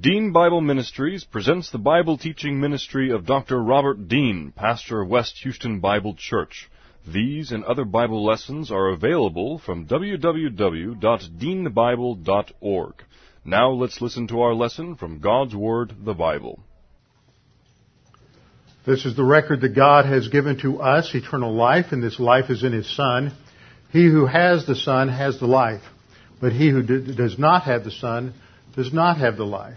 Dean Bible Ministries presents the Bible teaching ministry of Dr. Robert Dean, pastor of West Houston Bible Church. These and other Bible lessons are available from www.deanbible.org. Now let's listen to our lesson from God's Word, the Bible. This is the record that God has given to us, eternal life, and this life is in His Son. He who has the Son has the life, but he who d- does not have the Son does not have the life.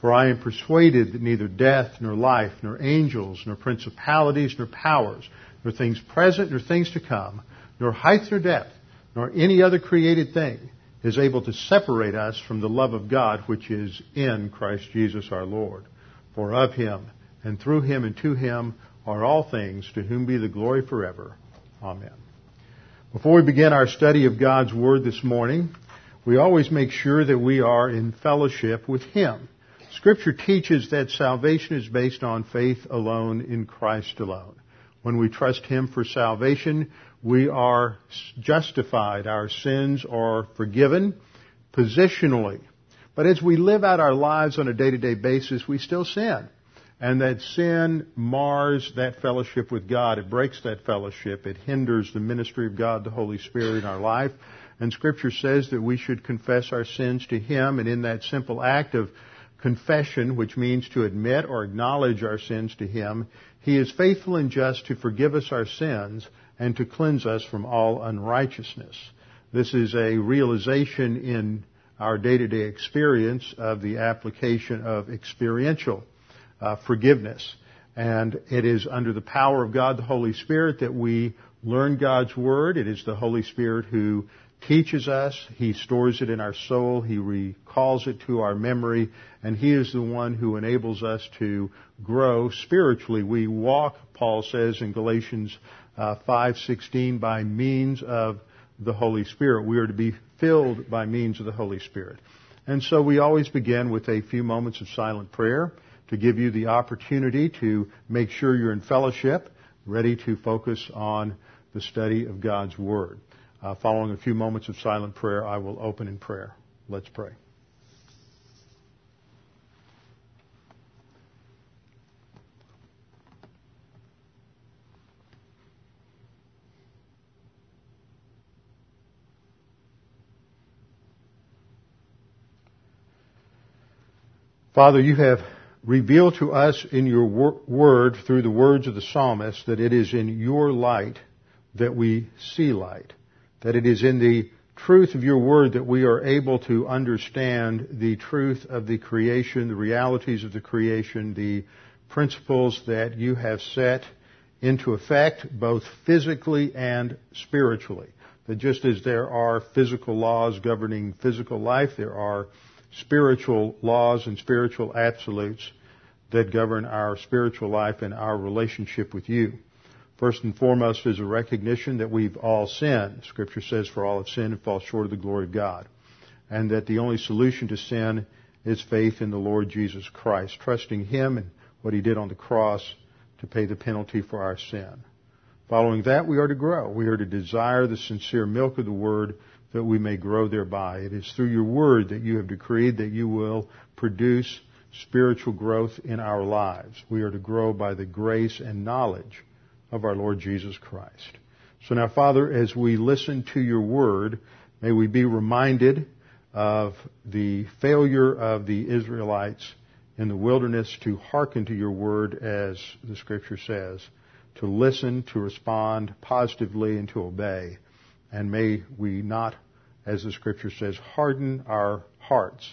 For I am persuaded that neither death, nor life, nor angels, nor principalities, nor powers, nor things present, nor things to come, nor height nor depth, nor any other created thing is able to separate us from the love of God which is in Christ Jesus our Lord. For of him, and through him, and to him are all things, to whom be the glory forever. Amen. Before we begin our study of God's Word this morning, we always make sure that we are in fellowship with Him. Scripture teaches that salvation is based on faith alone in Christ alone. When we trust Him for salvation, we are justified. Our sins are forgiven positionally. But as we live out our lives on a day-to-day basis, we still sin. And that sin mars that fellowship with God. It breaks that fellowship. It hinders the ministry of God, the Holy Spirit in our life. And Scripture says that we should confess our sins to Him, and in that simple act of confession, which means to admit or acknowledge our sins to Him, He is faithful and just to forgive us our sins and to cleanse us from all unrighteousness. This is a realization in our day-to-day experience of the application of experiential uh, forgiveness. And it is under the power of God the Holy Spirit that we learn God's Word. It is the Holy Spirit who teaches us. He stores it in our soul. He recalls it to our memory. And He is the one who enables us to grow spiritually. We walk, Paul says in Galatians uh, 5:16, by means of the Holy Spirit. We are to be filled by means of the Holy Spirit. And so we always begin with a few moments of silent prayer to give you the opportunity to make sure you're in fellowship, ready to focus on the study of God's Word. Uh, following a few moments of silent prayer, I will open in prayer. Let's pray. Father, you have revealed to us in your wor- word through the words of the psalmist that it is in your light that we see light that it is in the truth of your word that we are able to understand the truth of the creation, the realities of the creation, the principles that you have set into effect both physically and spiritually. That just as there are physical laws governing physical life, there are spiritual laws and spiritual absolutes that govern our spiritual life and our relationship with you. First and foremost is a recognition that we've all sinned. Scripture says, for all have sinned and fall short of the glory of God. And that the only solution to sin is faith in the Lord Jesus Christ, trusting Him and what He did on the cross to pay the penalty for our sin. Following that, we are to grow. We are to desire the sincere milk of the Word that we may grow thereby. It is through your Word that you have decreed that you will produce spiritual growth in our lives. We are to grow by the grace and knowledge of our Lord Jesus Christ. So now, Father, as we listen to your word, may we be reminded of the failure of the Israelites in the wilderness to hearken to your word as the scripture says, to listen, to respond positively, and to obey. And may we not, as the scripture says, harden our hearts,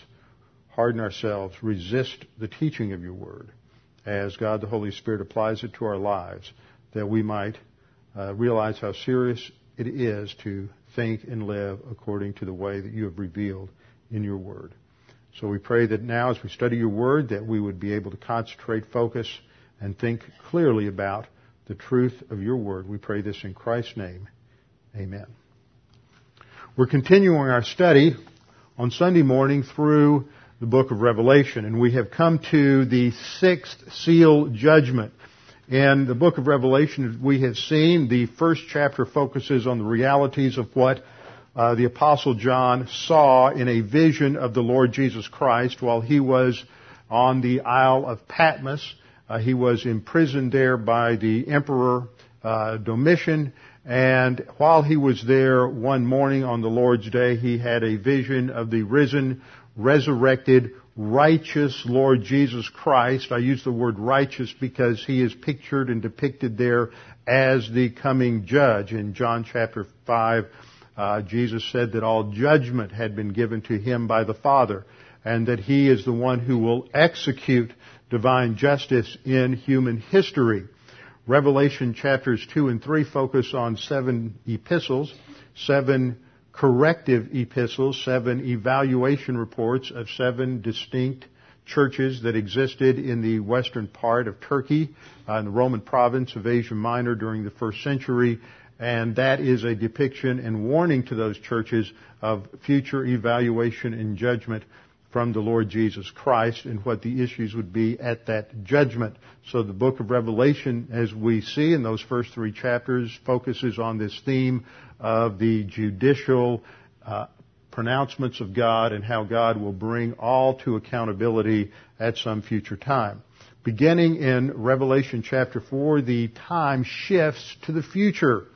harden ourselves, resist the teaching of your word as God the Holy Spirit applies it to our lives that we might uh, realize how serious it is to think and live according to the way that you have revealed in your word. So we pray that now as we study your word that we would be able to concentrate, focus, and think clearly about the truth of your word. We pray this in Christ's name. Amen. We're continuing our study on Sunday morning through the book of Revelation, and we have come to the sixth seal judgment. In the book of Revelation, we have seen the first chapter focuses on the realities of what uh, the apostle John saw in a vision of the Lord Jesus Christ while he was on the Isle of Patmos. Uh, he was imprisoned there by the Emperor uh, Domitian, and while he was there one morning on the Lord's day, he had a vision of the risen, resurrected, righteous Lord Jesus Christ. I use the word righteous because he is pictured and depicted there as the coming judge. In John chapter 5, uh, Jesus said that all judgment had been given to him by the Father, and that he is the one who will execute divine justice in human history. Revelation chapters 2 and 3 focus on seven epistles, seven corrective epistles, seven evaluation reports of seven distinct churches that existed in the western part of Turkey, uh, in the Roman province of Asia Minor during the first century, and that is a depiction and warning to those churches of future evaluation and judgment from the Lord Jesus Christ and what the issues would be at that judgment. So the book of Revelation, as we see in those first three chapters, focuses on this theme of the judicial uh, pronouncements of God and how God will bring all to accountability at some future time. Beginning in Revelation chapter 4, the time shifts to the future.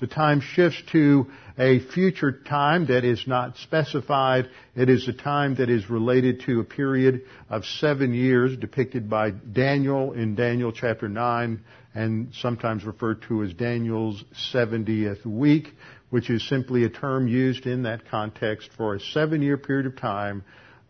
The time shifts to a future time that is not specified. It is a time that is related to a period of seven years depicted by Daniel in Daniel chapter 9 and sometimes referred to as Daniel's 70th week, which is simply a term used in that context for a seven year period of time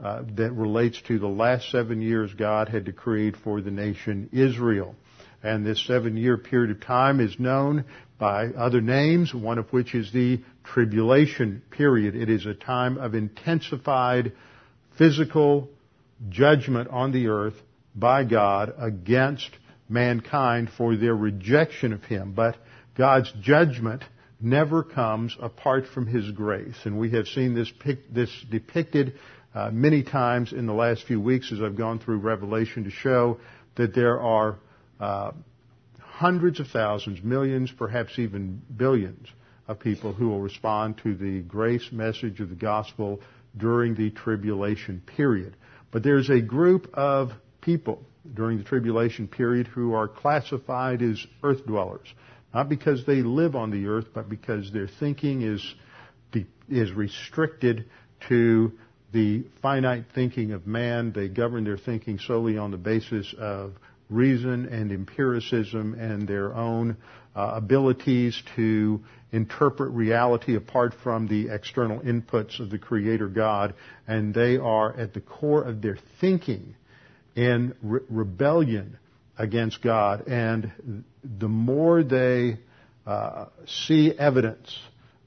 uh, that relates to the last seven years God had decreed for the nation Israel. And this seven year period of time is known by other names, one of which is the tribulation period. It is a time of intensified physical judgment on the earth by God against mankind for their rejection of Him. But God's judgment never comes apart from His grace. And we have seen this, this depicted uh, many times in the last few weeks as I've gone through Revelation to show that there are uh, hundreds of thousands, millions, perhaps even billions of people who will respond to the grace message of the gospel during the tribulation period. But there's a group of people during the tribulation period who are classified as earth dwellers. Not because they live on the earth, but because their thinking is, is restricted to the finite thinking of man. They govern their thinking solely on the basis of reason and empiricism and their own uh, abilities to interpret reality apart from the external inputs of the Creator God, and they are at the core of their thinking in re- rebellion against God. And the more they uh, see evidence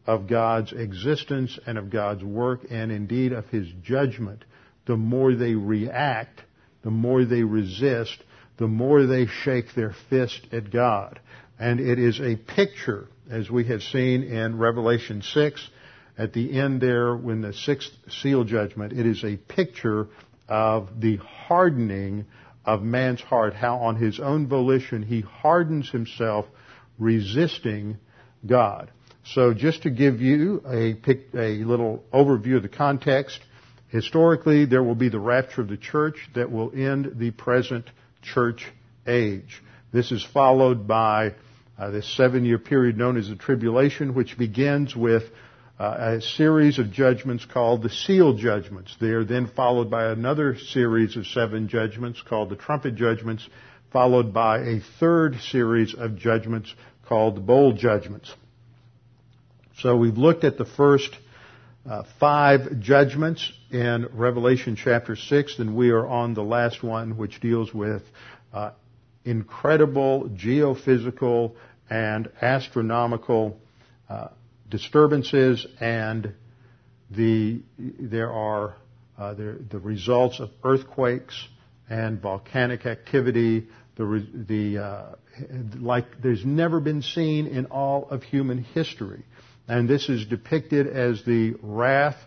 of God's existence and of God's work and indeed of His judgment, the more they react, the more they resist, the more they shake their fist at God. And it is a picture, as we have seen in Revelation 6, at the end there, when the sixth seal judgment, it is a picture of the hardening of man's heart, how on his own volition he hardens himself resisting God. So just to give you a, a little overview of the context, historically there will be the rapture of the church that will end the present church age. This is followed by uh, this seven year period known as the tribulation, which begins with uh, a series of judgments called the seal judgments. They are then followed by another series of seven judgments called the trumpet judgments, followed by a third series of judgments called the bowl judgments. So we've looked at the first uh, five judgments in Revelation chapter 6, and we are on the last one, which deals with uh, incredible geophysical and astronomical uh, disturbances, and the, there are uh, there, the results of earthquakes and volcanic activity, the, the uh, like there's never been seen in all of human history. And this is depicted as the wrath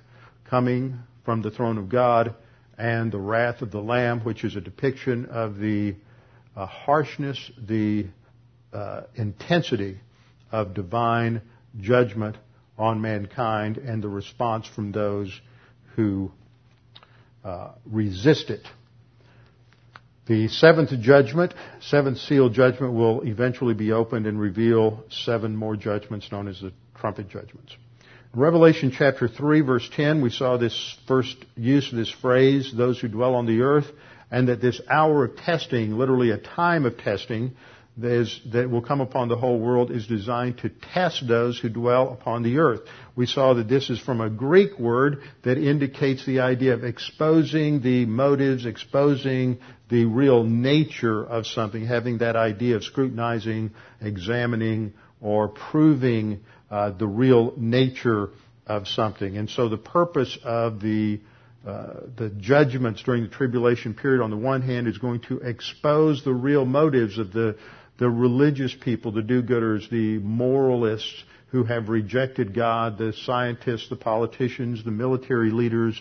coming from the throne of God and the wrath of the Lamb, which is a depiction of the uh, harshness, the uh, intensity of divine judgment on mankind and the response from those who uh, resist it. The seventh judgment, seventh seal judgment will eventually be opened and reveal seven more judgments known as the trumpet judgments. In Revelation chapter 3 verse 10, we saw this first use of this phrase, those who dwell on the earth, and that this hour of testing, literally a time of testing, that will come upon the whole world is designed to test those who dwell upon the earth. We saw that this is from a Greek word that indicates the idea of exposing the motives, exposing the real nature of something, having that idea of scrutinizing, examining, or proving uh, the real nature of something. And so the purpose of the uh, the judgments during the tribulation period on the one hand is going to expose the real motives of the the religious people, the do-gooders, the moralists who have rejected God, the scientists, the politicians, the military leaders,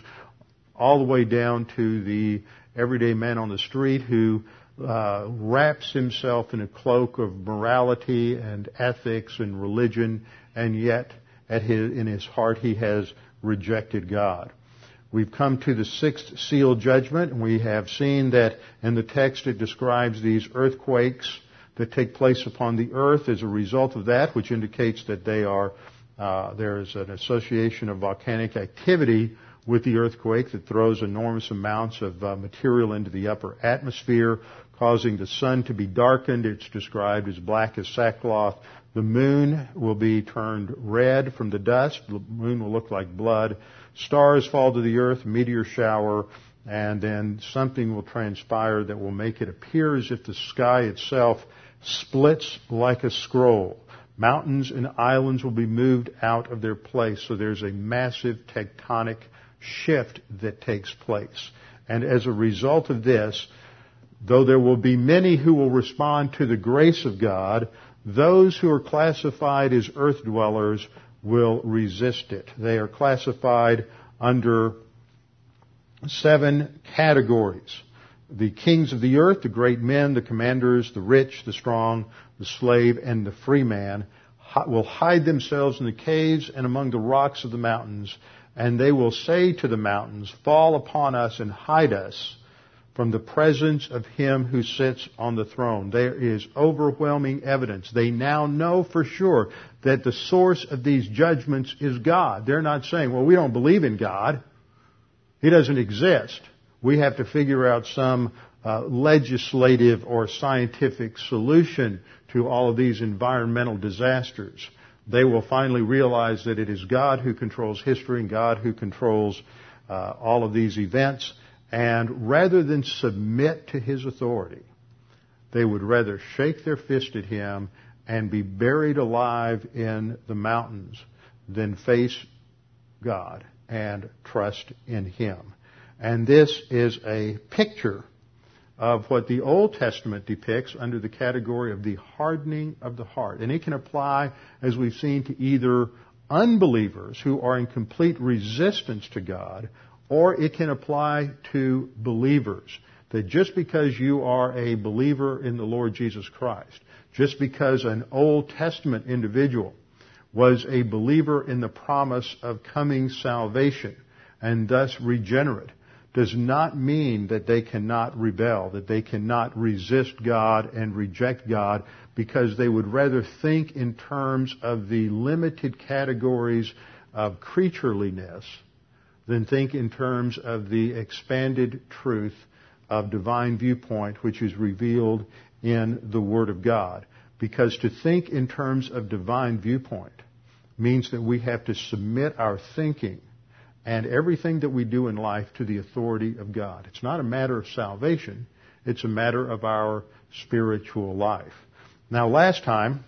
all the way down to the everyday man on the street who uh, wraps himself in a cloak of morality and ethics and religion, and yet his, in his heart he has rejected God. We've come to the sixth seal judgment, and we have seen that in the text it describes these earthquakes that take place upon the earth as a result of that, which indicates that they are uh, there is an association of volcanic activity with the earthquake that throws enormous amounts of uh, material into the upper atmosphere, causing the sun to be darkened. It's described as black as sackcloth. The moon will be turned red from the dust. The moon will look like blood. Stars fall to the earth, meteor shower, and then something will transpire that will make it appear as if the sky itself splits like a scroll. Mountains and islands will be moved out of their place. So there's a massive tectonic shift that takes place. And as a result of this, though there will be many who will respond to the grace of God, those who are classified as earth dwellers will resist it. They are classified under seven categories the kings of the earth, the great men, the commanders, the rich, the strong, the slave, and the free man will hide themselves in the caves and among the rocks of the mountains, and they will say to the mountains, Fall upon us and hide us from the presence of him who sits on the throne. There is overwhelming evidence. They now know for sure that the source of these judgments is God. They're not saying, well, we don't believe in God. He doesn't exist we have to figure out some uh, legislative or scientific solution to all of these environmental disasters. They will finally realize that it is God who controls history and God who controls uh, all of these events. And rather than submit to His authority, they would rather shake their fist at Him and be buried alive in the mountains than face God and trust in Him. And this is a picture of what the Old Testament depicts under the category of the hardening of the heart. And it can apply, as we've seen, to either unbelievers who are in complete resistance to God, or it can apply to believers. That just because you are a believer in the Lord Jesus Christ, just because an Old Testament individual was a believer in the promise of coming salvation and thus regenerate, does not mean that they cannot rebel, that they cannot resist God and reject God because they would rather think in terms of the limited categories of creatureliness than think in terms of the expanded truth of divine viewpoint which is revealed in the Word of God. Because to think in terms of divine viewpoint means that we have to submit our thinking and everything that we do in life to the authority of God. It's not a matter of salvation. It's a matter of our spiritual life. Now last time,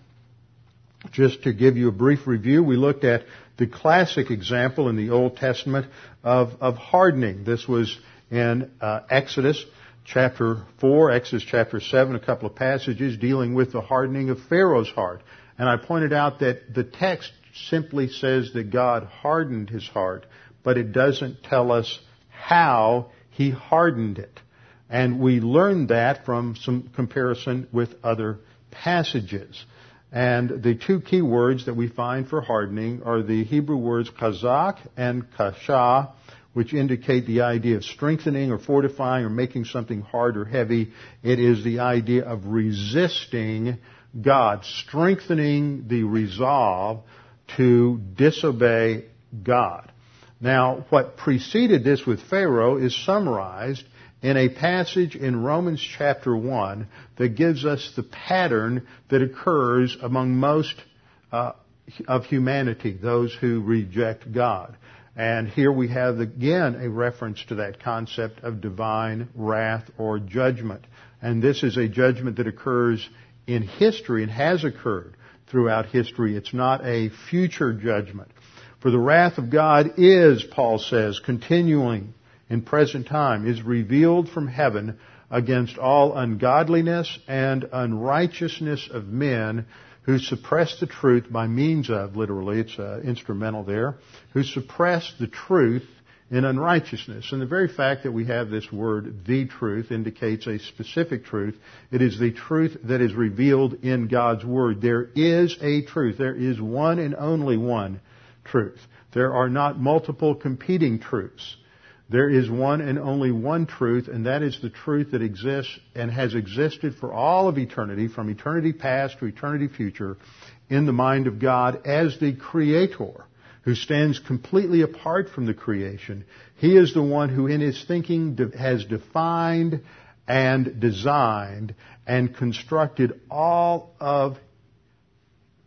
just to give you a brief review, we looked at the classic example in the Old Testament of, of hardening. This was in uh, Exodus. chapter 4, Exodus chapter 7, a couple of passages dealing with the hardening of Pharaoh's heart. And I pointed out that the text simply says that God hardened his heart, but it doesn't tell us how he hardened it. And we learned that from some comparison with other passages. And the two key words that we find for hardening are the Hebrew words chazak and kasha, which indicate the idea of strengthening or fortifying or making something hard or heavy. It is the idea of resisting God, strengthening the resolve to disobey God. Now, what preceded this with Pharaoh is summarized in a passage in Romans chapter 1 that gives us the pattern that occurs among most uh, of humanity, those who reject God. And here we have again a reference to that concept of divine wrath or judgment. And this is a judgment that occurs in history and has occurred throughout history. It's not a future judgment. For the wrath of God is, Paul says, continuing in present time, is revealed from heaven against all ungodliness and unrighteousness of men who suppress the truth by means of, literally, it's uh, instrumental there, who suppress the truth in unrighteousness. And the very fact that we have this word, the truth, indicates a specific truth. It is the truth that is revealed in God's Word. There is a truth. There is one and only one truth. There are not multiple competing truths. There is one and only one truth, and that is the truth that exists and has existed for all of eternity, from eternity past to eternity future, in the mind of God as the Creator, who stands completely apart from the creation. He is the one who in his thinking has defined and designed and constructed all of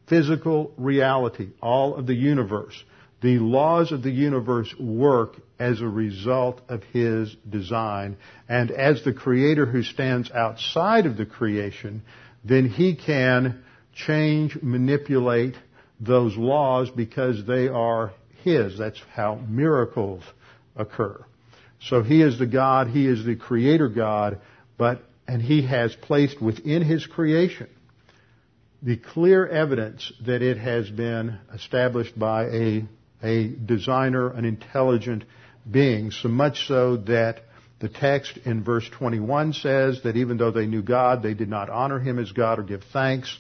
physical reality, all of the universe. The laws of the universe work as a result of His design. And as the Creator who stands outside of the creation, then He can change, manipulate those laws because they are His. That's how miracles occur. So He is the God, He is the Creator God, but, and He has placed within His creation the clear evidence that it has been established by a, a designer, an intelligent being, so much so that the text in verse 21 says that even though they knew God, they did not honor Him as God or give thanks,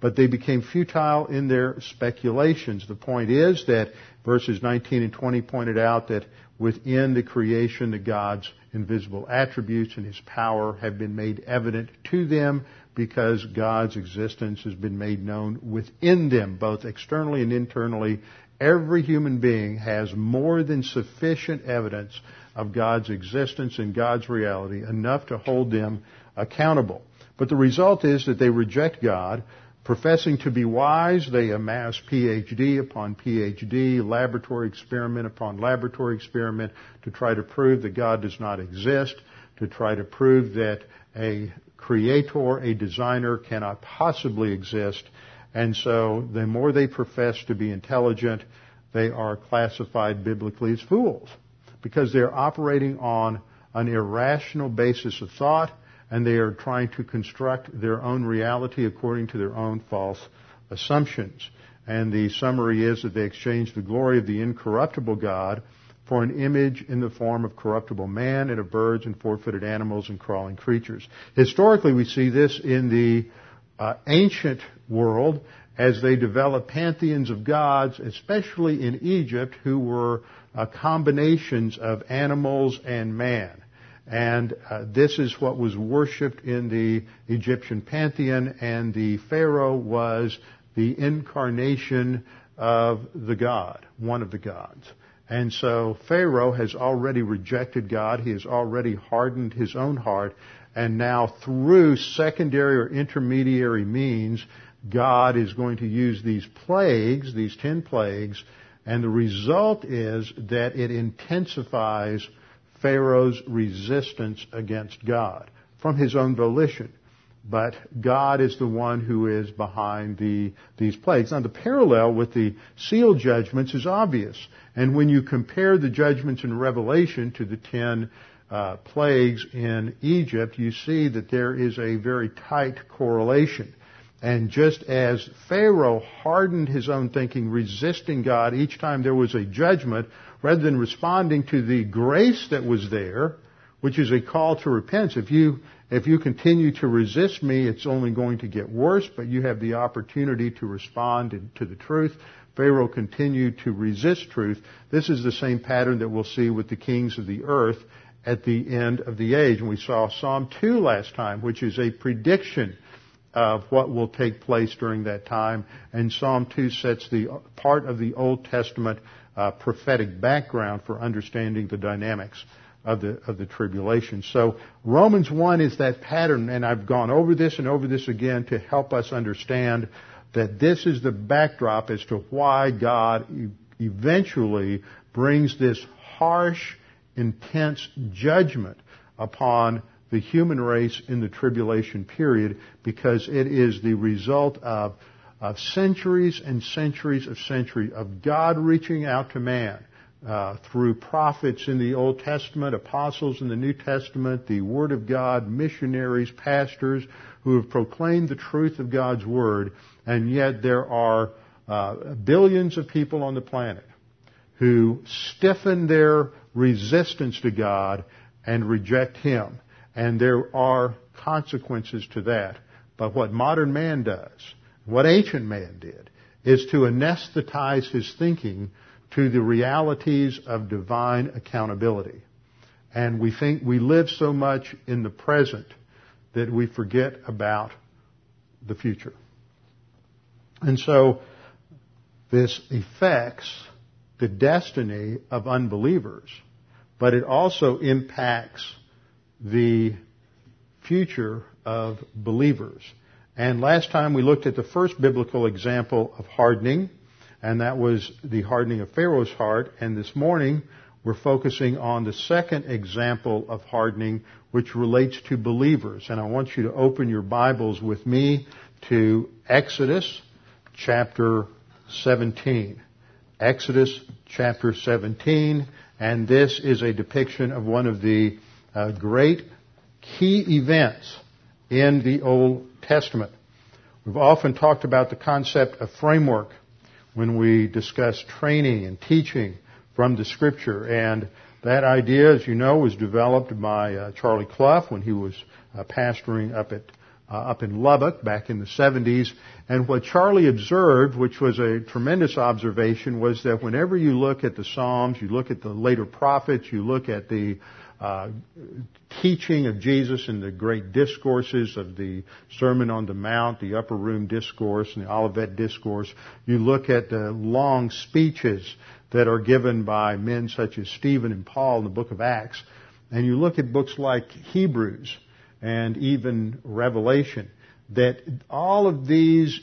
but they became futile in their speculations. The point is that verses 19 and 20 pointed out that within the creation, the God's invisible attributes and His power have been made evident to them because God's existence has been made known within them, both externally and internally. Every human being has more than sufficient evidence of God's existence and God's reality, enough to hold them accountable. But the result is that they reject God. Professing to be wise, they amass PhD upon PhD, laboratory experiment upon laboratory experiment to try to prove that God does not exist, to try to prove that a creator, a designer cannot possibly exist. And so the more they profess to be intelligent, they are classified biblically as fools because they're operating on an irrational basis of thought and they are trying to construct their own reality according to their own false assumptions. And the summary is that they exchange the glory of the incorruptible God for an image in the form of corruptible man and of birds and four-footed animals and crawling creatures. Historically, we see this in the uh, ancient world as they developed pantheons of gods, especially in Egypt, who were uh, combinations of animals and man. And uh, this is what was worshipped in the Egyptian pantheon, and the Pharaoh was the incarnation of the god, one of the gods. And so Pharaoh has already rejected God. He has already hardened his own heart. And now through secondary or intermediary means, God is going to use these plagues, these ten plagues, and the result is that it intensifies Pharaoh's resistance against God from his own volition. But God is the one who is behind the, these plagues. Now the parallel with the seal judgments is obvious. And when you compare the judgments in Revelation to the ten uh, plagues in Egypt, you see that there is a very tight correlation. And just as Pharaoh hardened his own thinking, resisting God each time there was a judgment, rather than responding to the grace that was there, which is a call to repentance. If you, if you continue to resist me, it's only going to get worse, but you have the opportunity to respond to the truth. Pharaoh continued to resist truth. This is the same pattern that we'll see with the kings of the earth at the end of the age. And we saw Psalm 2 last time, which is a prediction of what will take place during that time. And Psalm 2 sets the part of the Old Testament uh, prophetic background for understanding the dynamics of the, of the tribulation. So Romans 1 is that pattern, and I've gone over this and over this again to help us understand that this is the backdrop as to why God eventually brings this harsh, intense judgment upon the human race in the tribulation period because it is the result of, of centuries and centuries of centuries of God reaching out to man. Uh, through prophets in the Old Testament, apostles in the New Testament, the Word of God, missionaries, pastors who have proclaimed the truth of God's Word, and yet there are uh, billions of people on the planet who stiffen their resistance to God and reject Him. And there are consequences to that. But what modern man does, what ancient man did, is to anesthetize his thinking to the realities of divine accountability. And we think we live so much in the present that we forget about the future. And so this affects the destiny of unbelievers, but it also impacts the future of believers. And last time we looked at the first biblical example of hardening, and that was the hardening of Pharaoh's heart. And this morning we're focusing on the second example of hardening, which relates to believers. And I want you to open your Bibles with me to Exodus chapter 17. Exodus chapter 17, and this is a depiction of one of the uh, great key events in the Old Testament. We've often talked about the concept of framework when we discuss training and teaching from the scripture. And that idea, as you know, was developed by uh, Charlie Clough when he was uh, pastoring up at uh, up in Lubbock back in the 70s. And what Charlie observed, which was a tremendous observation, was that whenever you look at the Psalms, you look at the later prophets, you look at the uh, teaching of Jesus in the great discourses of the Sermon on the Mount, the Upper Room Discourse, and the Olivet Discourse. You look at the long speeches that are given by men such as Stephen and Paul in the book of Acts, and you look at books like Hebrews and even Revelation, that all of these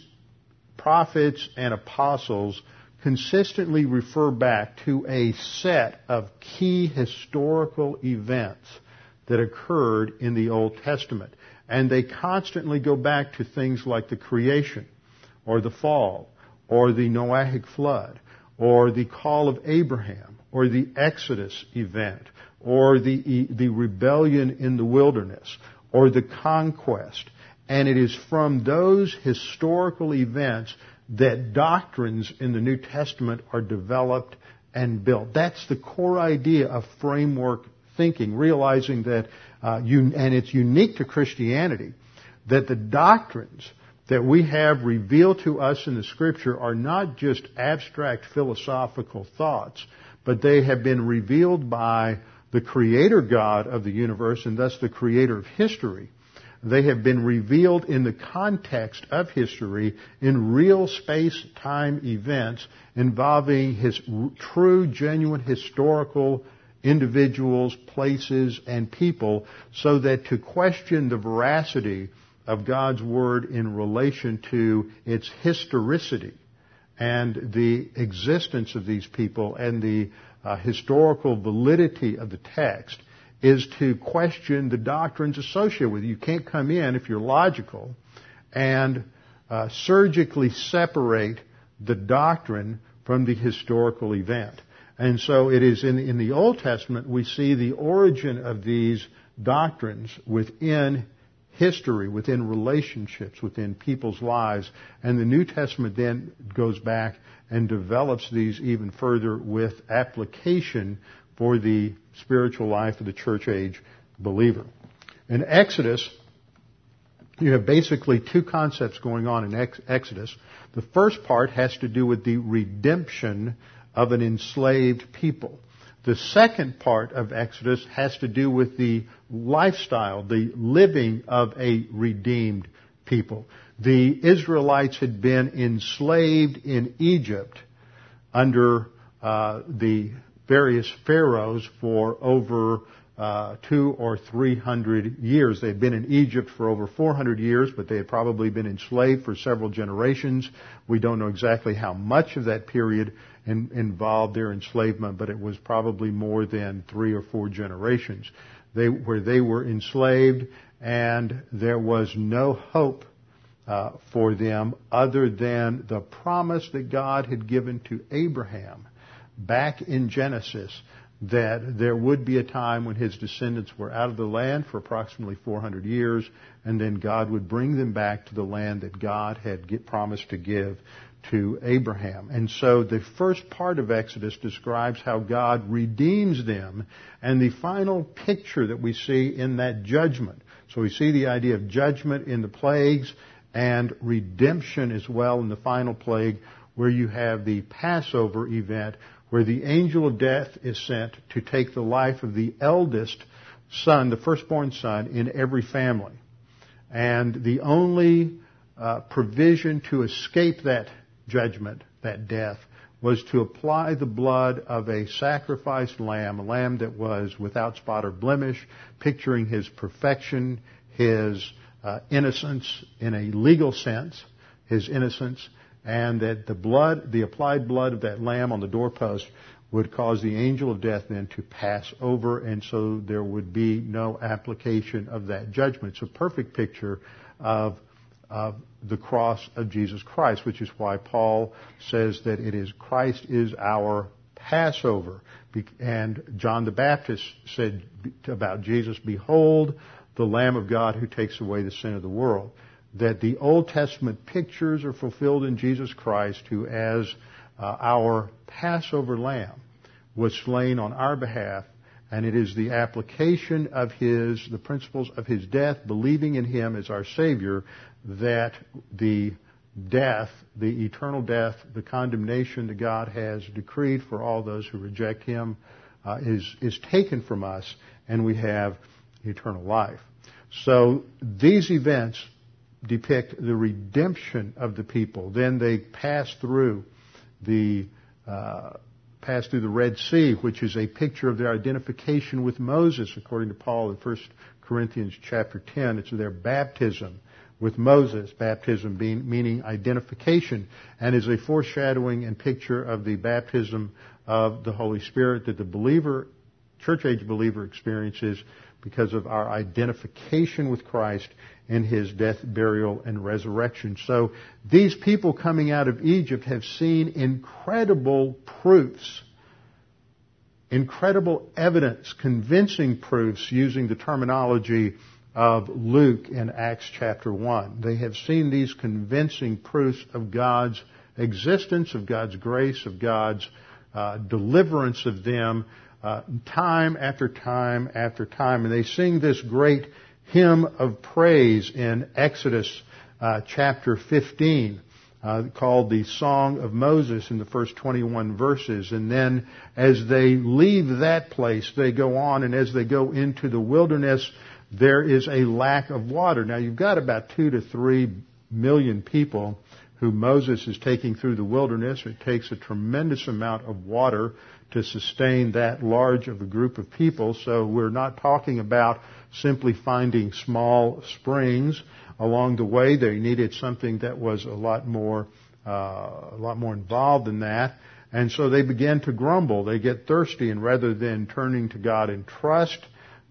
prophets and apostles consistently refer back to a set of key historical events that occurred in the Old Testament. And they constantly go back to things like the creation, or the fall, or the Noahic flood, or the call of Abraham, or the Exodus event, or the, the rebellion in the wilderness, or the conquest. And it is from those historical events that doctrines in the New Testament are developed and built. That's the core idea of framework thinking, realizing that, uh, and it's unique to Christianity, that the doctrines that we have revealed to us in the Scripture are not just abstract philosophical thoughts, but they have been revealed by the Creator God of the universe and thus the Creator of history they have been revealed in the context of history in real space-time events involving his true, genuine historical individuals, places, and people so that to question the veracity of God's Word in relation to its historicity and the existence of these people and the uh, historical validity of the text is to question the doctrines associated with it. You can't come in, if you're logical, and uh, surgically separate the doctrine from the historical event. And so it is in, in the Old Testament we see the origin of these doctrines within history, within relationships, within people's lives. And the New Testament then goes back and develops these even further with application for the spiritual life of the church age believer. In Exodus, you have basically two concepts going on in Exodus. The first part has to do with the redemption of an enslaved people. The second part of Exodus has to do with the lifestyle, the living of a redeemed people. The Israelites had been enslaved in Egypt under uh, the various pharaohs for over uh, two or three hundred years. They had been in Egypt for over 400 years, but they had probably been enslaved for several generations. We don't know exactly how much of that period in, involved their enslavement, but it was probably more than three or four generations. They, where they were enslaved and there was no hope uh, for them other than the promise that God had given to Abraham back in Genesis that there would be a time when his descendants were out of the land for approximately 400 years, and then God would bring them back to the land that God had get, promised to give to Abraham. And so the first part of Exodus describes how God redeems them, and the final picture that we see in that judgment. So we see the idea of judgment in the plagues and redemption as well in the final plague, where you have the Passover event where the angel of death is sent to take the life of the eldest son, the firstborn son, in every family. And the only uh, provision to escape that judgment, that death, was to apply the blood of a sacrificed lamb, a lamb that was without spot or blemish, picturing his perfection, his uh, innocence in a legal sense, his innocence, and that the blood, the applied blood of that lamb on the doorpost would cause the angel of death then to pass over, and so there would be no application of that judgment. It's a perfect picture of, of the cross of Jesus Christ, which is why Paul says that it is Christ is our Passover. And John the Baptist said about Jesus, Behold, the Lamb of God who takes away the sin of the world that the Old Testament pictures are fulfilled in Jesus Christ, who, as uh, our Passover lamb, was slain on our behalf, and it is the application of his, the principles of his death, believing in him as our Savior, that the death, the eternal death, the condemnation that God has decreed for all those who reject him, uh, is, is taken from us, and we have eternal life. So these events depict the redemption of the people. Then they pass through the uh, pass through the Red Sea, which is a picture of their identification with Moses, according to Paul in 1 Corinthians chapter 10. It's their baptism with Moses, baptism being, meaning identification, and is a foreshadowing and picture of the baptism of the Holy Spirit that the believer, church age believer experiences because of our identification with Christ in his death, burial, and resurrection. So these people coming out of Egypt have seen incredible proofs, incredible evidence, convincing proofs using the terminology of Luke in Acts chapter 1. They have seen these convincing proofs of God's existence, of God's grace, of God's uh, deliverance of them uh, time after time after time. And they sing this great hymn of praise in Exodus uh, chapter 15. Uh, called the Song of Moses in the first 21 verses. And then as they leave that place, they go on, and as they go into the wilderness, there is a lack of water. Now you've got about two to three million people who Moses is taking through the wilderness. It takes a tremendous amount of water to sustain that large of a group of people. So we're not talking about simply finding small springs along the way. They needed something that was a lot more, uh, a lot more involved than that. And so they begin to grumble. They get thirsty, and rather than turning to God in trust,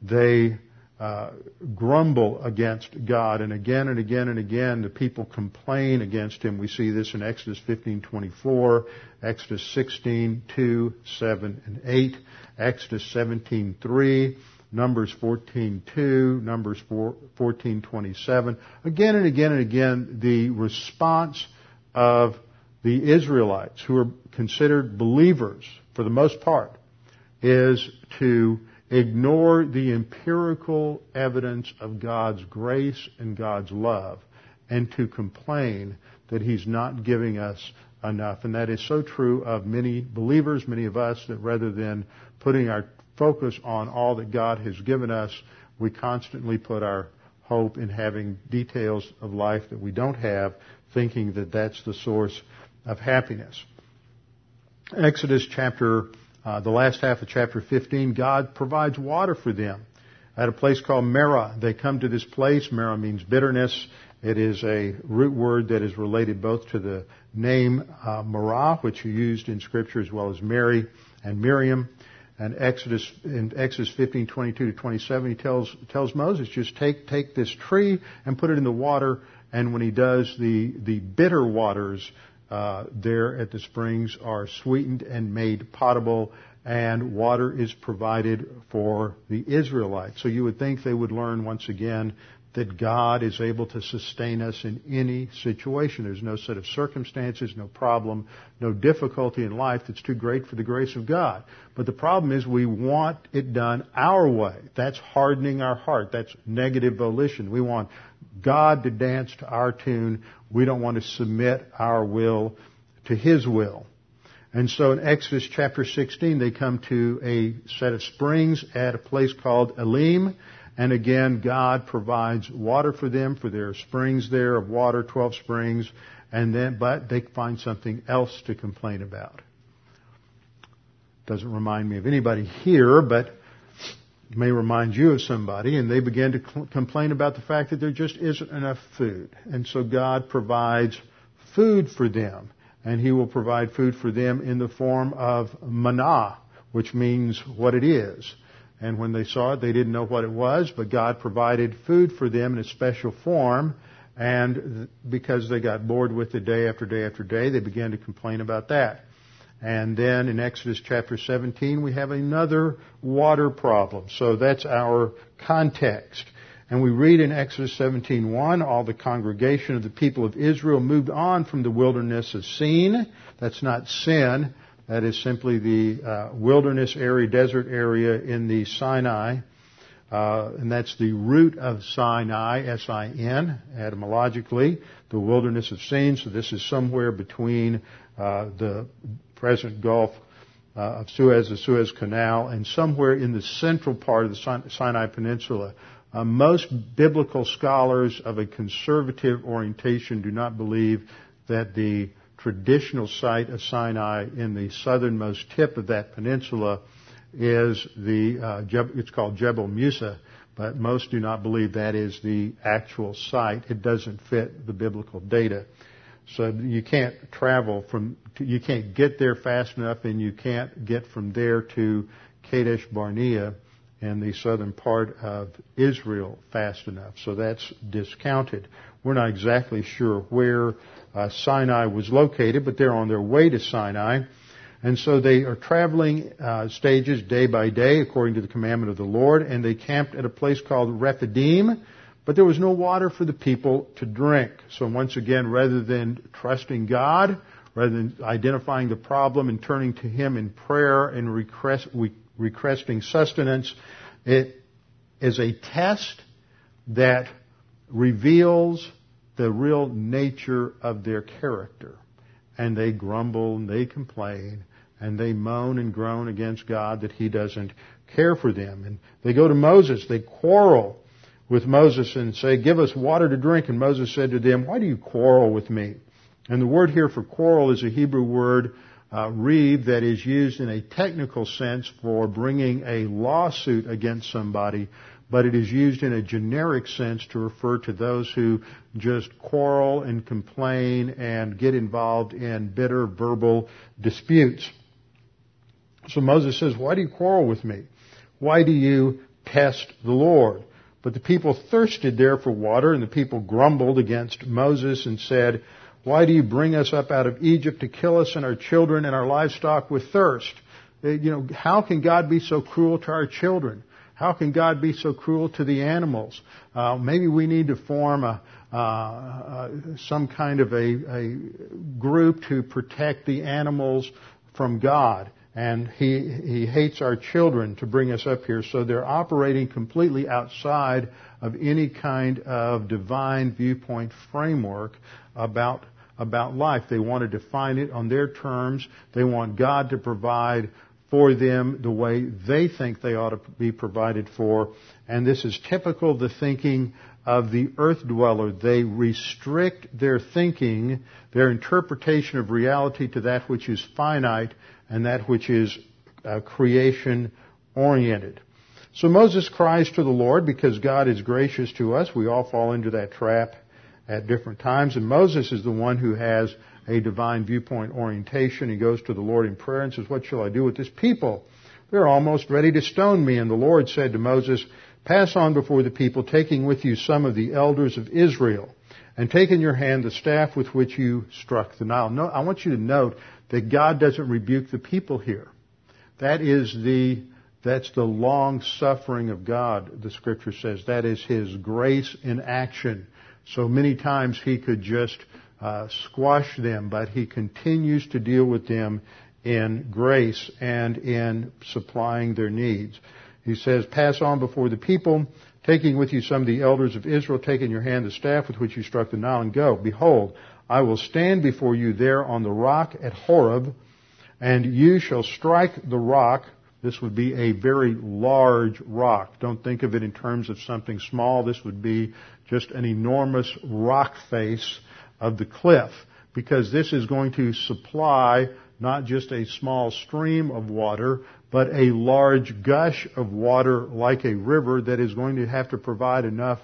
they uh, grumble against God, and again and again and again the people complain against Him. We see this in Exodus 15:24, Exodus 16:2, 7, and 8, Exodus 17:3, Numbers 14:2, Numbers 14:27. Again and again and again, the response of the Israelites, who are considered believers for the most part, is to ignore the empirical evidence of God's grace and God's love and to complain that He's not giving us enough. And that is so true of many believers, many of us, that rather than putting our focus on all that God has given us, we constantly put our hope in having details of life that we don't have, thinking that that's the source of happiness. Exodus chapter uh, the last half of chapter 15, God provides water for them at a place called Marah. They come to this place. Marah means bitterness. It is a root word that is related both to the name uh, Marah, which you used in Scripture, as well as Mary and Miriam. And Exodus in Exodus 15, 22 to 27, he tells tells Moses, just take take this tree and put it in the water. And when he does, the the bitter waters uh, there at the springs are sweetened and made potable, and water is provided for the Israelites. So you would think they would learn once again that God is able to sustain us in any situation. There's no set of circumstances, no problem, no difficulty in life that's too great for the grace of God. But the problem is we want it done our way. That's hardening our heart. That's negative volition. We want God to dance to our tune. We don't want to submit our will to His will. And so in Exodus chapter 16, they come to a set of springs at a place called Elim. And again, God provides water for them, for their springs there of water, 12 springs. And then, but they find something else to complain about. Doesn't remind me of anybody here, but may remind you of somebody, and they began to cl- complain about the fact that there just isn't enough food. And so God provides food for them, and He will provide food for them in the form of manna, which means what it is. And when they saw it, they didn't know what it was, but God provided food for them in a special form. And because they got bored with it day after day after day, they began to complain about that. And then in Exodus chapter 17, we have another water problem. So that's our context. And we read in Exodus 17:1, all the congregation of the people of Israel moved on from the wilderness of Sin. That's not sin. That is simply the uh, wilderness area, desert area in the Sinai. Uh, and that's the root of Sinai, S-I-N, etymologically, the wilderness of Sin. So this is somewhere between uh, the present Gulf uh, of Suez, the Suez Canal, and somewhere in the central part of the Sinai Peninsula. Uh, most biblical scholars of a conservative orientation do not believe that the traditional site of Sinai in the southernmost tip of that peninsula is the, uh, it's called Jebel Musa, but most do not believe that is the actual site. It doesn't fit the biblical data. So you can't travel from, you can't get there fast enough and you can't get from there to Kadesh Barnea in the southern part of Israel fast enough. So that's discounted. We're not exactly sure where uh, Sinai was located, but they're on their way to Sinai. And so they are traveling uh, stages day by day according to the commandment of the Lord, and they camped at a place called Rephidim, but there was no water for the people to drink. So once again, rather than trusting God, rather than identifying the problem and turning to Him in prayer and request, requesting sustenance, it is a test that reveals the real nature of their character. And they grumble and they complain and they moan and groan against God that He doesn't care for them. And they go to Moses, they quarrel with Moses and say, Give us water to drink. And Moses said to them, Why do you quarrel with me? And the word here for quarrel is a Hebrew word, uh, reeb, that is used in a technical sense for bringing a lawsuit against somebody, but it is used in a generic sense to refer to those who just quarrel and complain and get involved in bitter verbal disputes. So Moses says, Why do you quarrel with me? Why do you test the Lord? But the people thirsted there for water, and the people grumbled against Moses and said, Why do you bring us up out of Egypt to kill us and our children and our livestock with thirst? Uh, you know, how can God be so cruel to our children? How can God be so cruel to the animals? Uh, maybe we need to form a, uh, uh, some kind of a, a, group to protect the animals from God. And he, he hates our children to bring us up here. So they're operating completely outside of any kind of divine viewpoint framework about, about life. They want to define it on their terms. They want God to provide for them the way they think they ought to be provided for. And this is typical the thinking of the earth dweller. They restrict their thinking, their interpretation of reality to that which is finite and that which is uh, creation oriented. So Moses cries to the Lord because God is gracious to us. We all fall into that trap at different times. And Moses is the one who has a divine viewpoint orientation. He goes to the Lord in prayer and says, What shall I do with this people? They're almost ready to stone me. And the Lord said to Moses, Pass on before the people, taking with you some of the elders of Israel, and take in your hand the staff with which you struck the Nile. No, I want you to note that God doesn't rebuke the people here. That is the that's the long suffering of God, the scripture says. That is His grace in action. So many times He could just uh, squash them, but he continues to deal with them in grace and in supplying their needs. He says, pass on before the people, taking with you some of the elders of Israel, take in your hand the staff with which you struck the Nile, and go. Behold, I will stand before you there on the rock at Horeb, and you shall strike the rock. This would be a very large rock. Don't think of it in terms of something small. This would be just an enormous rock face of the cliff because this is going to supply not just a small stream of water, but a large gush of water like a river that is going to have to provide enough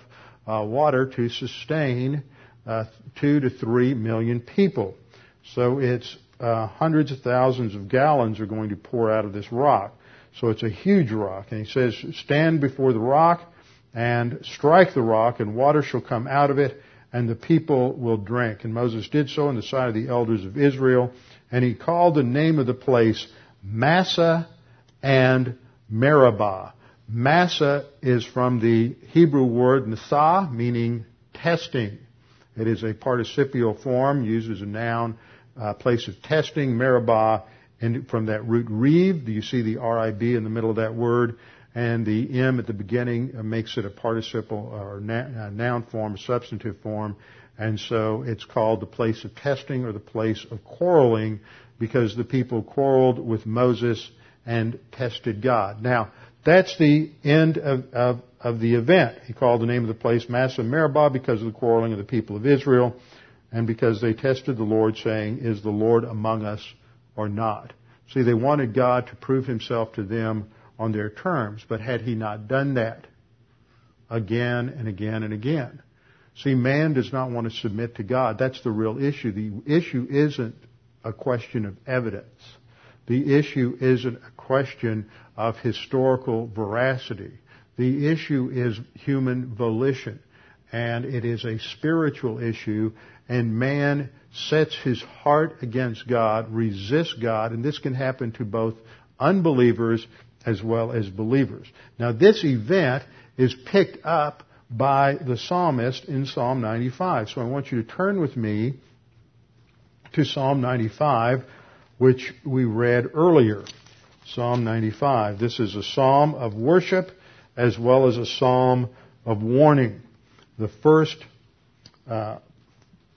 uh, water to sustain uh, two to three million people. So it's uh, hundreds of thousands of gallons are going to pour out of this rock. So it's a huge rock. And he says, stand before the rock and strike the rock and water shall come out of it and the people will drink. And Moses did so in the sight of the elders of Israel, and he called the name of the place Massa and Meribah. Massa is from the Hebrew word nasa, meaning testing. It is a participial form used as a noun, uh, place of testing. Meribah, and from that root reeve, do you see the R-I-B in the middle of that word? And the M at the beginning uh, makes it a participle uh, or a uh, noun form, a substantive form, and so it's called the place of testing or the place of quarreling because the people quarreled with Moses and tested God. Now, that's the end of, of, of the event. He called the name of the place Massa Meribah because of the quarreling of the people of Israel and because they tested the Lord saying, is the Lord among us or not? See, they wanted God to prove himself to them on their terms. But had he not done that again and again and again? See, man does not want to submit to God. That's the real issue. The issue isn't a question of evidence. The issue isn't a question of historical veracity. The issue is human volition. And it is a spiritual issue. And man sets his heart against God, resists God, and this can happen to both unbelievers as well as believers. Now this event is picked up by the psalmist in Psalm 95. So I want you to turn with me to Psalm 95, which we read earlier. Psalm 95. This is a psalm of worship as well as a psalm of warning. The first uh,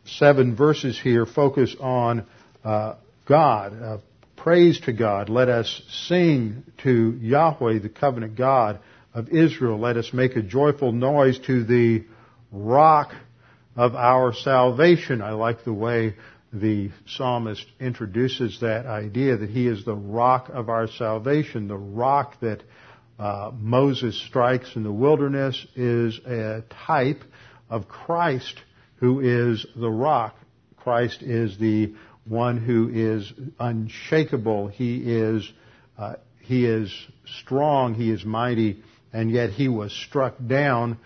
seven verses here focus on uh, God, uh, praise to God. Let us sing to Yahweh, the covenant God of Israel. Let us make a joyful noise to the rock of our salvation. I like the way the psalmist introduces that idea that he is the rock of our salvation. The rock that uh, Moses strikes in the wilderness is a type of Christ who is the rock. Christ is the one who is unshakable. He is, uh, he is strong. He is mighty and yet he was struck down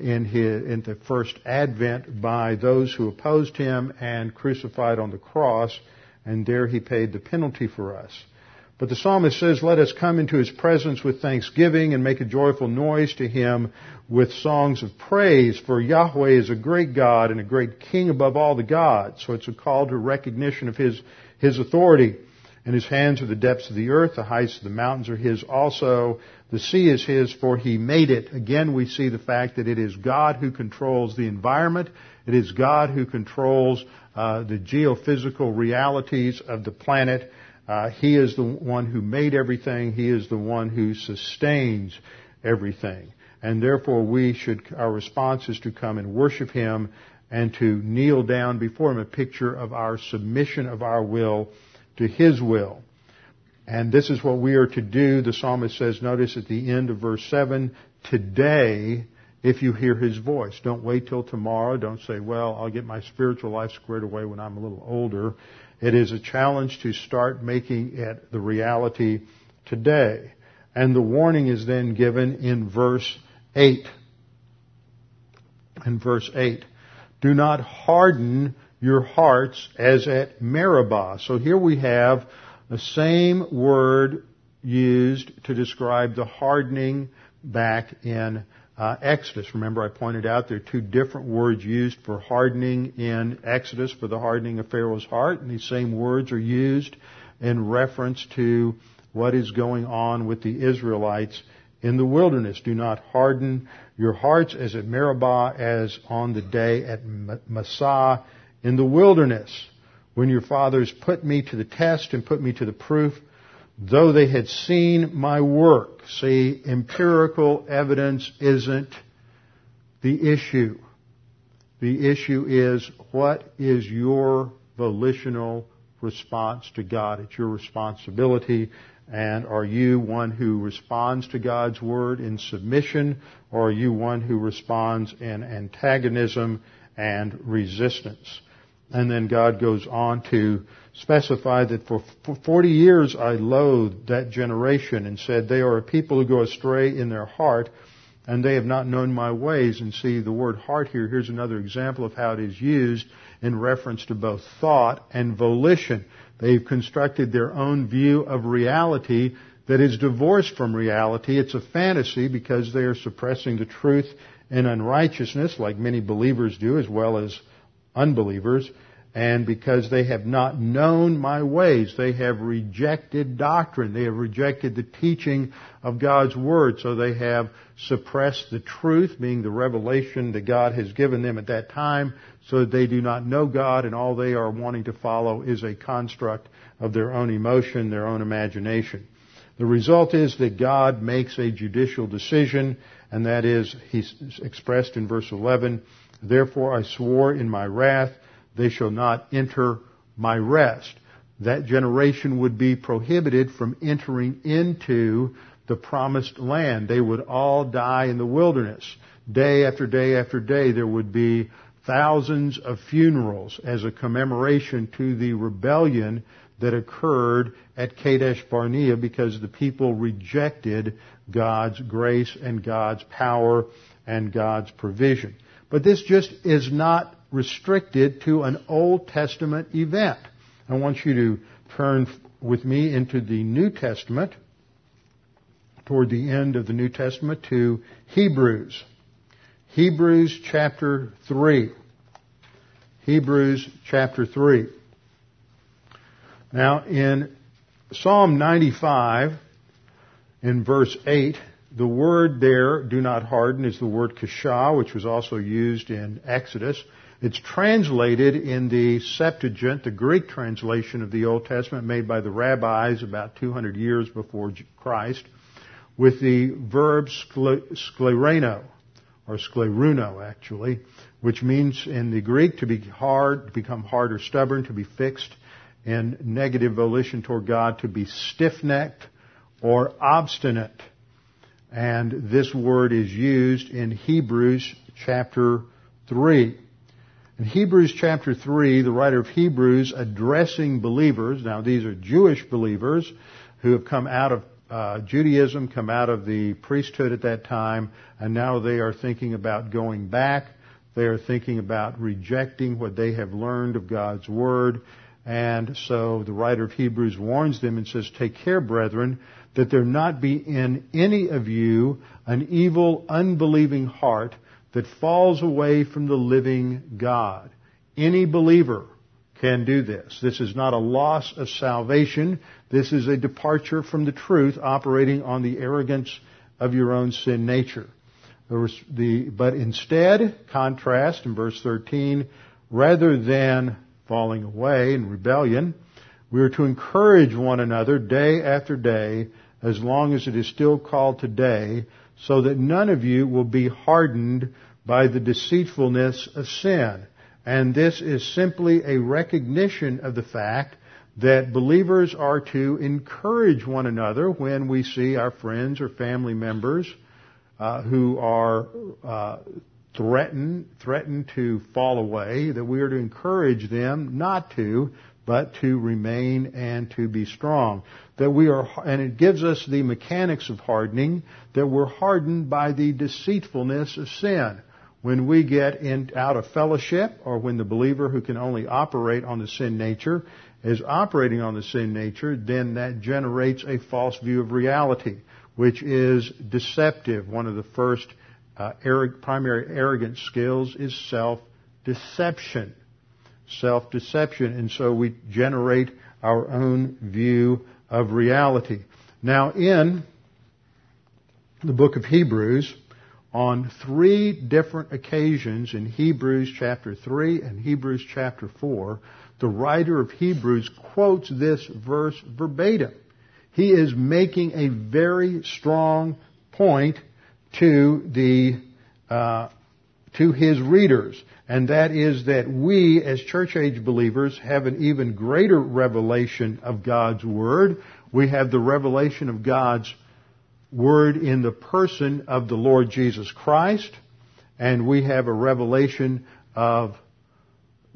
in, his, in the first advent by those who opposed him and crucified on the cross, and there he paid the penalty for us. But the psalmist says, let us come into his presence with thanksgiving and make a joyful noise to him with songs of praise, for Yahweh is a great God and a great king above all the gods. So it's a call to recognition of his, his authority. And his hands are the depths of the earth, the heights of the mountains are his also. The sea is his, for he made it. Again, we see the fact that it is God who controls the environment. It is God who controls uh, the geophysical realities of the planet. Uh, he is the one who made everything. He is the one who sustains everything. And therefore we should, our response is to come and worship Him and to kneel down before Him, a picture of our submission of our will to His will. And this is what we are to do. The psalmist says, notice at the end of verse 7, today, if you hear his voice. Don't wait till tomorrow. Don't say, well, I'll get my spiritual life squared away when I'm a little older. It is a challenge to start making it the reality today. And the warning is then given in verse 8. In verse 8. Do not harden your hearts as at Meribah. So here we have the same word used to describe the hardening back in uh, Exodus. Remember, I pointed out there are two different words used for hardening in Exodus for the hardening of Pharaoh's heart, and these same words are used in reference to what is going on with the Israelites in the wilderness. Do not harden your hearts as at Meribah, as on the day at Massah in the wilderness, when your fathers put me to the test and put me to the proof though they had seen my work. See, empirical evidence isn't the issue. The issue is what is your volitional response to God? It's your responsibility. And are you one who responds to God's word in submission, or are you one who responds in antagonism and resistance? And then God goes on to specify that for 40 years I loathed that generation and said, they are a people who go astray in their heart and they have not known my ways. And see the word heart here, here's another example of how it is used in reference to both thought and volition. They've constructed their own view of reality that is divorced from reality. It's a fantasy because they are suppressing the truth and unrighteousness like many believers do as well as unbelievers and because they have not known my ways, they have rejected doctrine. They have rejected the teaching of God's Word. So they have suppressed the truth, being the revelation that God has given them at that time, so that they do not know God and all they are wanting to follow is a construct of their own emotion, their own imagination. The result is that God makes a judicial decision, and that is, he's expressed in verse 11, Therefore I swore in my wrath, they shall not enter my rest. That generation would be prohibited from entering into the promised land. They would all die in the wilderness. Day after day after day, there would be thousands of funerals as a commemoration to the rebellion that occurred at Kadesh Barnea because the people rejected God's grace and God's power and God's provision. But this just is not restricted to an Old Testament event. I want you to turn with me into the New Testament, toward the end of the New Testament, to Hebrews. Hebrews chapter 3. Hebrews chapter 3. Now, in Psalm 95, in verse 8, the word there, do not harden, is the word kashah, which was also used in Exodus. It's translated in the Septuagint, the Greek translation of the Old Testament made by the rabbis about 200 years before Christ, with the verb sklereno, or skleruno actually, which means in the Greek to be hard, to become hard or stubborn, to be fixed in negative volition toward God, to be stiff-necked or obstinate. And this word is used in Hebrews chapter 3. In Hebrews chapter 3, the writer of Hebrews addressing believers, now these are Jewish believers who have come out of uh, Judaism, come out of the priesthood at that time, and now they are thinking about going back. They are thinking about rejecting what they have learned of God's Word. And so the writer of Hebrews warns them and says, Take care, brethren, that there not be in any of you an evil, unbelieving heart that falls away from the living God. Any believer can do this. This is not a loss of salvation. This is a departure from the truth operating on the arrogance of your own sin nature. but instead, contrast in verse 13, rather than falling away in rebellion, we are to encourage one another day after day as long as it is still called today so that none of you will be hardened by the deceitfulness of sin. And this is simply a recognition of the fact that believers are to encourage one another when we see our friends or family members uh, who are uh, threatened threatened to fall away. That we are to encourage them not to, but to remain and to be strong. That we are, and it gives us the mechanics of hardening. That we're hardened by the deceitfulness of sin when we get in, out of fellowship or when the believer who can only operate on the sin nature is operating on the sin nature, then that generates a false view of reality, which is deceptive. One of the first uh, primary arrogant skills is self-deception. Self-deception. And so we generate our own view of reality. Now in the book of Hebrews, on three different occasions in Hebrews chapter 3 and Hebrews chapter 4, the writer of Hebrews quotes this verse verbatim. He is making a very strong point to the uh, to his readers, and that is that we, as church age believers, have an even greater revelation of God's word. We have the revelation of God's word in the person of the Lord Jesus Christ, and we have a revelation of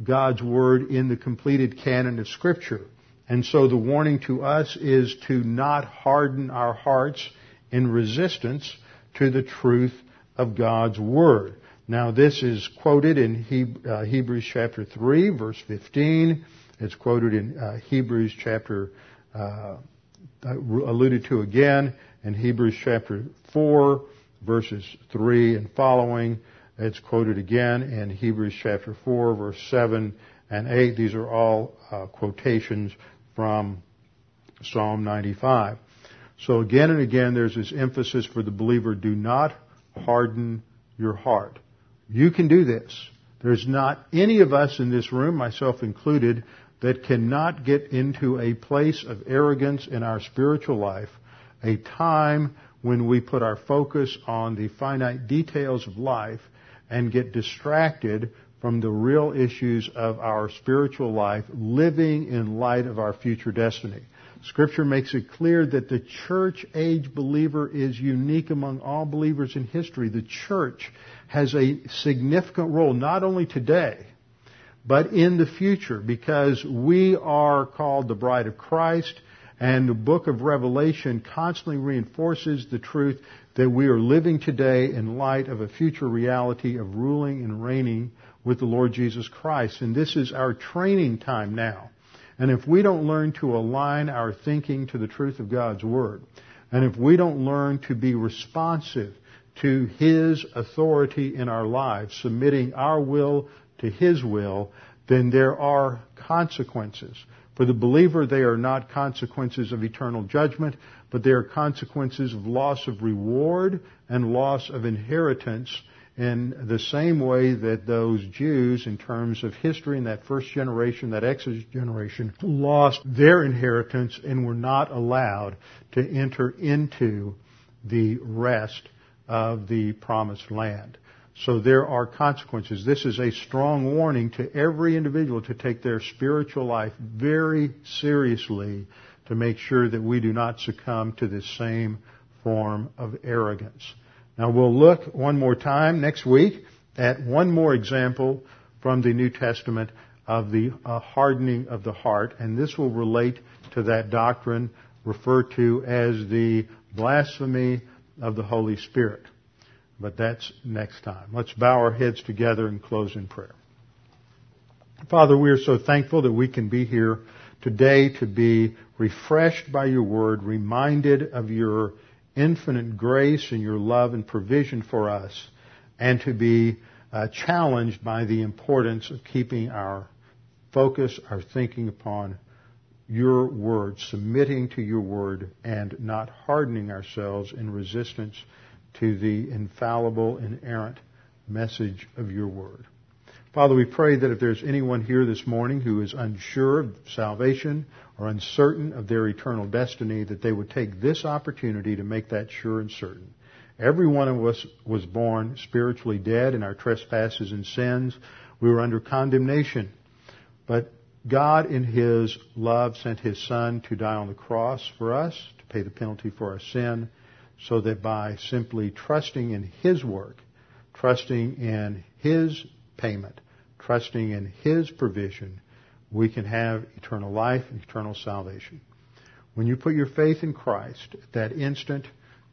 God's word in the completed canon of Scripture. And so the warning to us is to not harden our hearts in resistance to the truth of God's word. Now this is quoted in uh, Hebrews chapter 3 verse 15. It's quoted in uh, Hebrews chapter, uh, alluded to again in Hebrews chapter 4, verses 3 and following. It's quoted again in Hebrews chapter 4, verse 7 and 8. These are all uh, quotations from Psalm 95. So again and again, there's this emphasis for the believer, do not harden your heart. You can do this. There's not any of us in this room, myself included, that cannot get into a place of arrogance in our spiritual life a time when we put our focus on the finite details of life and get distracted from the real issues of our spiritual life, living in light of our future destiny. Scripture makes it clear that the church age believer is unique among all believers in history. The church has a significant role, not only today, but in the future, because we are called the bride of Christ and the book of Revelation constantly reinforces the truth that we are living today in light of a future reality of ruling and reigning with the Lord Jesus Christ. And this is our training time now. And if we don't learn to align our thinking to the truth of God's Word, and if we don't learn to be responsive to His authority in our lives, submitting our will to His will, then there are consequences. For the believer, they are not consequences of eternal judgment, but they are consequences of loss of reward and loss of inheritance in the same way that those Jews, in terms of history in that first generation, that Exodus generation, lost their inheritance and were not allowed to enter into the rest of the promised land. So there are consequences. This is a strong warning to every individual to take their spiritual life very seriously to make sure that we do not succumb to this same form of arrogance. Now we'll look one more time next week at one more example from the New Testament of the uh, hardening of the heart, and this will relate to that doctrine referred to as the blasphemy of the Holy Spirit. But that's next time. Let's bow our heads together and close in prayer. Father, we are so thankful that we can be here today to be refreshed by your word, reminded of your infinite grace and your love and provision for us, and to be uh, challenged by the importance of keeping our focus, our thinking upon your word, submitting to your word, and not hardening ourselves in resistance to the infallible, inerrant message of your word. Father, we pray that if there's anyone here this morning who is unsure of salvation or uncertain of their eternal destiny, that they would take this opportunity to make that sure and certain. Every one of us was born spiritually dead in our trespasses and sins. We were under condemnation. But God, in His love, sent His Son to die on the cross for us, to pay the penalty for our sin, so that by simply trusting in His work, trusting in His payment, trusting in His provision, we can have eternal life and eternal salvation. When you put your faith in Christ, at that instant,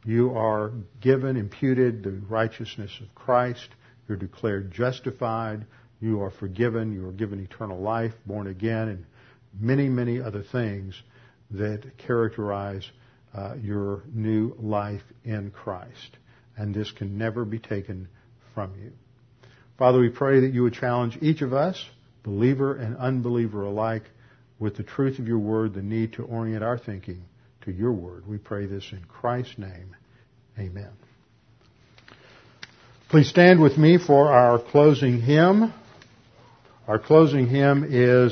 you are given, imputed the righteousness of Christ. You're declared justified. You are forgiven. You are given eternal life, born again, and many, many other things that characterize uh, your new life in Christ. And this can never be taken from you. Father, we pray that you would challenge each of us, believer and unbeliever alike, with the truth of your word, the need to orient our thinking to your word. We pray this in Christ's name. Amen. Please stand with me for our closing hymn. Our closing hymn is